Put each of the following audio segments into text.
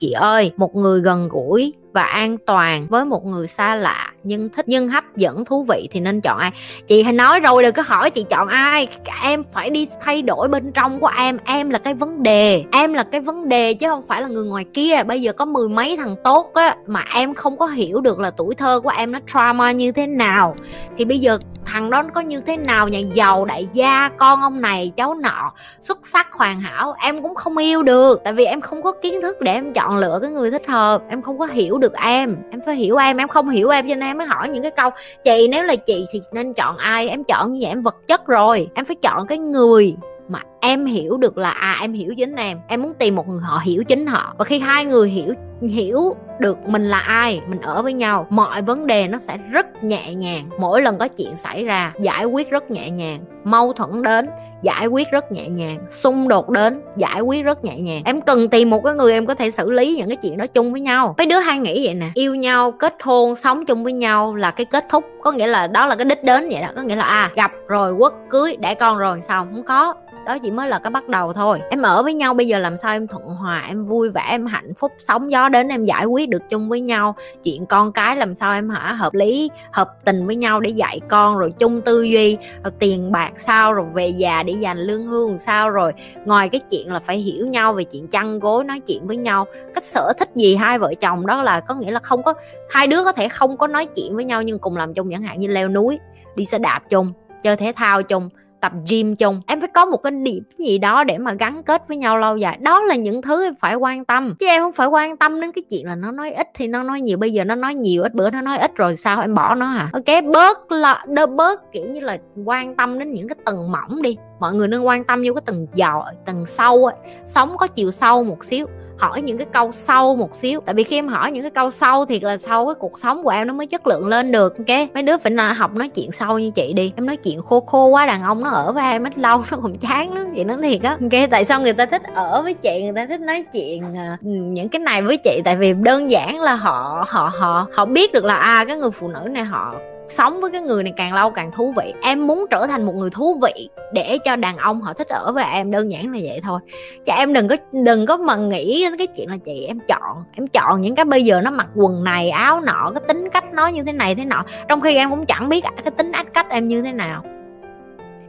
chị ơi một người gần gũi và an toàn với một người xa lạ nhưng thích nhưng hấp dẫn, thú vị thì nên chọn ai? Chị hay nói rồi, đừng có hỏi chị chọn ai. Em phải đi thay đổi bên trong của em. Em là cái vấn đề. Em là cái vấn đề chứ không phải là người ngoài kia. Bây giờ có mười mấy thằng tốt á mà em không có hiểu được là tuổi thơ của em nó trauma như thế nào. Thì bây giờ thằng đó nó có như thế nào nhà giàu đại gia, con ông này, cháu nọ, xuất sắc, hoàn hảo. Em cũng không yêu được. Tại vì em không có kiến thức để em chọn lựa cái người thích hợp. Em không có hiểu được em. Em phải hiểu em em không hiểu em cho nên em mới hỏi những cái câu. Chị, nếu là chị thì nên chọn ai? Em chọn như vậy, em vật chất rồi. Em phải chọn cái người mà em hiểu được là à em hiểu chính em. Em muốn tìm một người họ hiểu chính họ. Và khi hai người hiểu hiểu được mình là ai, mình ở với nhau, mọi vấn đề nó sẽ rất nhẹ nhàng. Mỗi lần có chuyện xảy ra, giải quyết rất nhẹ nhàng. Mâu thuẫn đến giải quyết rất nhẹ nhàng, xung đột đến giải quyết rất nhẹ nhàng. Em cần tìm một cái người em có thể xử lý những cái chuyện đó chung với nhau. Mấy đứa hay nghĩ vậy nè, yêu nhau, kết hôn, sống chung với nhau là cái kết thúc. Có nghĩa là đó là cái đích đến vậy đó. Có nghĩa là à gặp rồi quất cưới, đẻ con rồi, sao không có? Đó chỉ mới là cái bắt đầu thôi. Em ở với nhau, bây giờ làm sao em thuận hòa, em vui vẻ, em hạnh phúc, sóng gió đến em giải quyết được chung với nhau. Chuyện con cái làm sao em hả, hợp lý, hợp tình với nhau để dạy con, rồi chung tư duy, rồi tiền bạc sao, rồi về già để dành lương hưu sao, rồi ngoài cái chuyện là phải hiểu nhau về chuyện chăn gối, nói chuyện với nhau. Cách sở thích gì hai vợ chồng đó là có nghĩa là không có, hai đứa có thể không có nói chuyện với nhau nhưng cùng làm chung, chẳng hạn như leo núi, đi xe đạp chung, chơi thể thao chung tập gym chung. Em phải có một cái điểm gì đó để mà gắn kết với nhau lâu dài. Đó là những thứ em phải quan tâm. Chứ em không phải quan tâm đến cái chuyện là nó nói ít thì nó nói nhiều. Bây giờ nó nói nhiều, ít bữa nó nói ít rồi sao em bỏ nó hả? Ok, bớt là đơ bớt, kiểu như là, quan tâm đến những cái tầng mỏng đi. Mọi người nên quan tâm vô cái tầng giàu tầng sâu ấy. sống có chiều sâu một xíu hỏi những cái câu sâu một xíu. Tại vì khi em hỏi những cái câu sâu thiệt là sâu cái cuộc sống của em nó mới chất lượng lên được, ok? Mấy đứa phải là học nói chuyện sâu như chị đi. Em nói chuyện khô khô quá, đàn ông nó ở với em ít lâu, nó còn chán lắm, chị nói thiệt á. Ok, tại sao người ta thích ở với chị, người ta thích nói chuyện à, những cái này với chị? Tại vì đơn giản là họ họ họ họ biết được là à cái người phụ nữ này họ sống với cái người này càng lâu càng thú vị. Em muốn trở thành một người thú vị để cho đàn ông họ thích ở với em, đơn giản là vậy thôi. Chứ em đừng có đừng có mà nghĩ đến cái chuyện là chị em chọn em chọn những cái bây giờ nó mặc quần này, áo nọ, cái tính cách nó như thế này, thế nọ. Trong khi em cũng chẳng biết cái tính ách cách em như thế nào.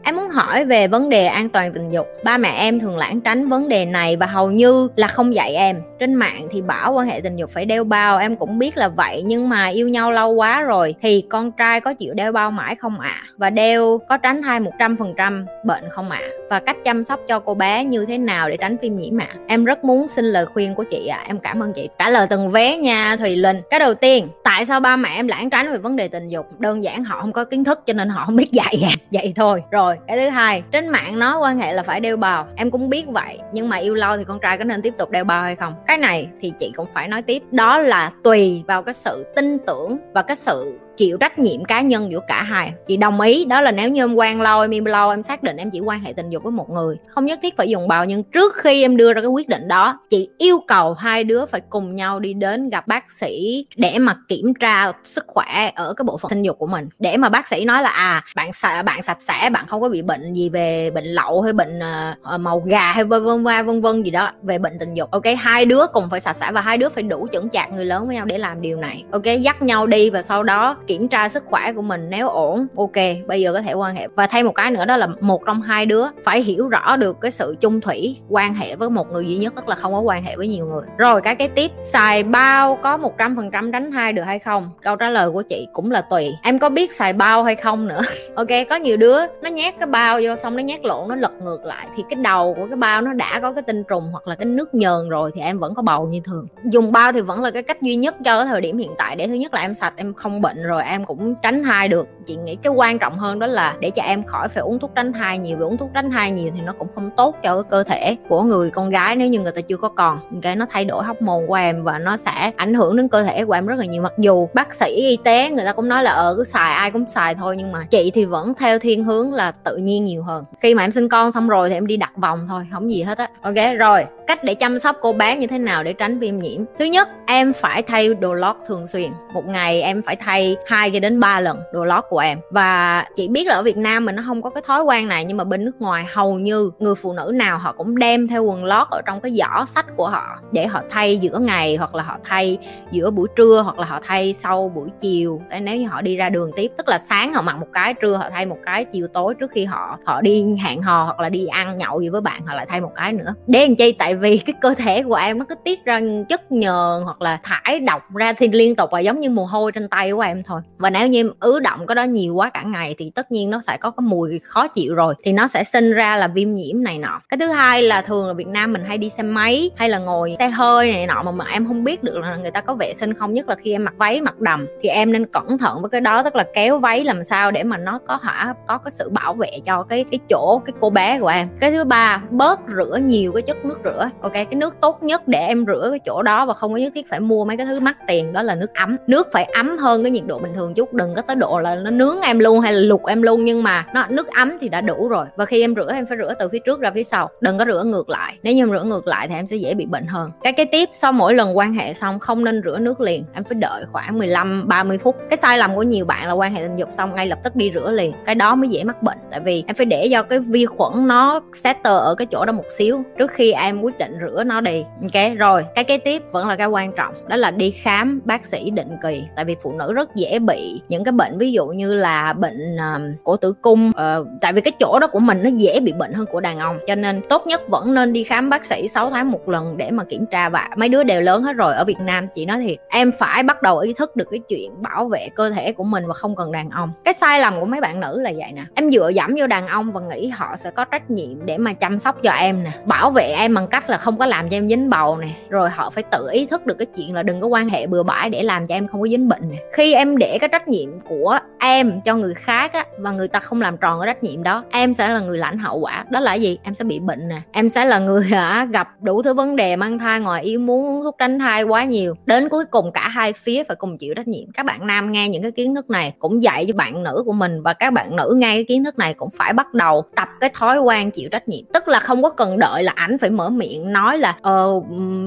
Em muốn hỏi về vấn đề an toàn tình dục. Ba mẹ em thường lãng tránh vấn đề này và hầu như là không dạy em. Trên mạng thì bảo quan hệ tình dục phải đeo bao, em cũng biết là vậy nhưng mà yêu nhau lâu quá rồi thì con trai có chịu đeo bao mãi không ạ? À? Và đeo có tránh thai 100% bệnh không ạ? À? Và cách chăm sóc cho cô bé như thế nào để tránh phim ạ à? Em rất muốn xin lời khuyên của chị ạ. À. Em cảm ơn chị. Trả lời từng vé nha Thùy Linh. Cái đầu tiên, tại sao ba mẹ em lãng tránh về vấn đề tình dục? Đơn giản họ không có kiến thức cho nên họ không biết dạy à. vậy thôi. Rồi rồi. Cái thứ hai, trên mạng nó quan hệ là phải đeo bào. Em cũng biết vậy, nhưng mà yêu lâu thì con trai có nên tiếp tục đeo bào hay không? Cái này thì chị cũng phải nói tiếp. Đó là tùy vào cái sự tin tưởng và cái sự chịu trách nhiệm cá nhân giữa cả hai. Chị đồng ý đó là nếu như em quan lâu em im lâu em xác định em chỉ quan hệ tình dục với một người. Không nhất thiết phải dùng bào nhưng trước khi em đưa ra cái quyết định đó chị yêu cầu hai đứa phải cùng nhau đi đến gặp bác sĩ để mà kiểm tra sức khỏe ở cái bộ phận sinh dục của mình. Để mà bác sĩ nói là à bạn sạch bạn sạch sẽ bạn không có bị bệnh gì về bệnh lậu hay bệnh uh, màu gà hay vân vân vân vân gì đó về bệnh tình dục ok? Hai đứa cùng phải sạch sẽ và hai đứa phải đủ chuẩn chạc người lớn với nhau để làm điều này ok? Dắt nhau đi và sau đó kiểm tra sức khỏe của mình nếu ổn, ok, bây giờ có thể quan hệ. Và thêm một cái nữa đó là một trong hai đứa phải hiểu rõ được cái sự chung thủy, quan hệ với một người duy nhất, tức là không có quan hệ với nhiều người. Rồi cái cái tiếp xài bao có một trăm phần trăm tránh thai được hay không? Câu trả lời của chị cũng là tùy. Em có biết xài bao hay không nữa? Ok, có nhiều đứa nó nhét cái bao vô xong nó nhét lộn, nó lật ngược lại. Thì cái đầu của cái bao nó đã có cái tinh trùng hoặc là cái nước nhờn rồi thì em vẫn có bầu như thường. Dùng bao thì vẫn là cái cách duy nhất cho cái thời điểm hiện tại. Để thứ nhất là em sạch, em không bệnh rồi rồi em cũng tránh thai được. Chị nghĩ cái quan trọng hơn đó là để cho em khỏi phải uống thuốc tránh thai nhiều, vì uống thuốc tránh thai nhiều thì nó cũng không tốt cho cái cơ thể của người con gái nếu như người ta chưa có còn. Cái nó thay đổi hóc môn của em và nó sẽ ảnh hưởng đến cơ thể của em rất là nhiều. Mặc dù bác sĩ, y tế người ta cũng nói là ờ cứ xài, ai cũng xài thôi, nhưng mà chị thì vẫn theo thiên hướng là tự nhiên nhiều hơn. Khi mà em sinh con xong rồi thì em đi đặt vòng thôi, không gì hết á. Ok, rồi cách để chăm sóc cô bé như thế nào để tránh viêm nhiễm. Thứ nhất, em phải thay đồ lót thường xuyên. Một ngày em phải thay hai cho đến ba lần đồ lót của em. Và chị biết là ở Việt Nam mình nó không có cái thói quen này, nhưng mà bên nước ngoài hầu như người phụ nữ nào họ cũng đem theo quần lót ở trong cái giỏ sách của họ để họ thay giữa ngày, hoặc là họ thay giữa buổi trưa, hoặc là họ thay sau buổi chiều. Nếu như họ đi ra đường tiếp, tức là sáng họ mặc một cái, trưa họ thay một cái, chiều tối trước khi họ họ đi hẹn hò hoặc là đi ăn nhậu gì với bạn, họ lại thay một cái nữa. Để làm chi? Tại vì cái cơ thể của em nó cứ tiết ra chất nhờn hoặc là thải độc ra thì liên tục và giống như mồ hôi trên tay của em thôi. Và nếu như em ứ động cái đó nhiều quá cả ngày thì tất nhiên nó sẽ có cái mùi khó chịu rồi, thì nó sẽ sinh ra là viêm nhiễm này nọ. Cái thứ hai là thường là Việt Nam mình hay đi xe máy hay là ngồi xe hơi này nọ mà mà em không biết được là người ta có vệ sinh không, nhất là khi em mặc váy, mặc đầm thì em nên cẩn thận với cái đó, tức là kéo váy làm sao để mà nó có hả, có cái sự bảo vệ cho cái cái chỗ, cái cô bé của em. Cái thứ ba, bớt rửa nhiều cái chất nước rửa ok, cái nước tốt nhất để em rửa cái chỗ đó và không có nhất thiết phải mua mấy cái thứ mắc tiền, đó là nước ấm. Nước phải ấm hơn cái nhiệt độ bình thường chút, đừng có tới độ là nó nướng em luôn hay là luộc em luôn, nhưng mà nó, nước ấm thì đã đủ rồi. Và khi em rửa, em phải rửa từ phía trước ra phía sau, đừng có rửa ngược lại. Nếu như em rửa ngược lại thì em sẽ dễ bị bệnh hơn. Cái cái tiếp sau mỗi lần quan hệ xong, không nên rửa nước liền. Em phải đợi khoảng 15 30 phút. Cái sai lầm của nhiều bạn là quan hệ tình dục xong, ngay lập tức đi rửa liền. Cái đó mới dễ mắc bệnh, tại vì em phải để cho cái vi khuẩn nó settle ở cái chỗ đó một xíu. Trước khi em quyết định rửa nó đi. Ok rồi cái kế tiếp vẫn là cái quan trọng đó là đi khám bác sĩ định kỳ. Tại vì phụ nữ rất dễ bị những cái bệnh ví dụ như là bệnh uh, cổ tử cung uh, tại vì cái chỗ đó của mình nó dễ bị bệnh hơn của đàn ông. Cho nên tốt nhất vẫn nên đi khám bác sĩ 6 tháng một lần để mà kiểm tra và mấy đứa đều lớn hết rồi ở Việt Nam chị nói thiệt. Em phải bắt đầu ý thức được cái chuyện bảo vệ cơ thể của mình và không cần đàn ông. Cái sai lầm của mấy bạn nữ là vậy nè. Em dựa dẫm vô đàn ông và nghĩ họ sẽ có trách nhiệm để mà chăm sóc cho em nè. Bảo vệ em bằng cách là không có làm cho em dính bầu nè. Rồi họ phải tự ý thức được cái chuyện là đừng có quan hệ bừa bãi để làm cho em không có dính bệnh nè. Khi em để cái trách nhiệm của em cho người khác á, và người ta không làm tròn cái trách nhiệm đó, em sẽ là người lãnh hậu quả. Đó là gì? Em sẽ bị bệnh nè. Em sẽ là người hả à, gặp đủ thứ vấn đề, mang thai ngoài ý muốn, uống thuốc tránh thai quá nhiều. Đến cuối cùng cả hai phía phải cùng chịu trách nhiệm. Các bạn nam nghe những cái kiến thức này cũng dạy cho bạn nữ của mình, và các bạn nữ nghe cái kiến thức này cũng phải bắt đầu tập cái thói quen chịu trách nhiệm. Tức là không có cần đợi là ảnh phải mở miệng miệng nói là ờ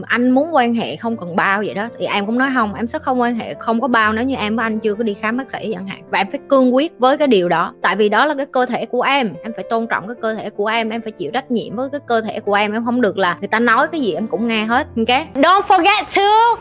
anh muốn quan hệ không cần bao vậy đó. Thì em cũng nói, không, em sẽ không quan hệ, không có bao nếu như em với anh chưa có đi khám bác sĩ chẳng hạn. Và em phải cương quyết với cái điều đó. Tại vì đó là cái cơ thể của em em phải tôn trọng cái cơ thể của em em phải chịu trách nhiệm với cái cơ thể của em. Em không được là người ta nói cái gì em cũng nghe hết, ok? Don't forget to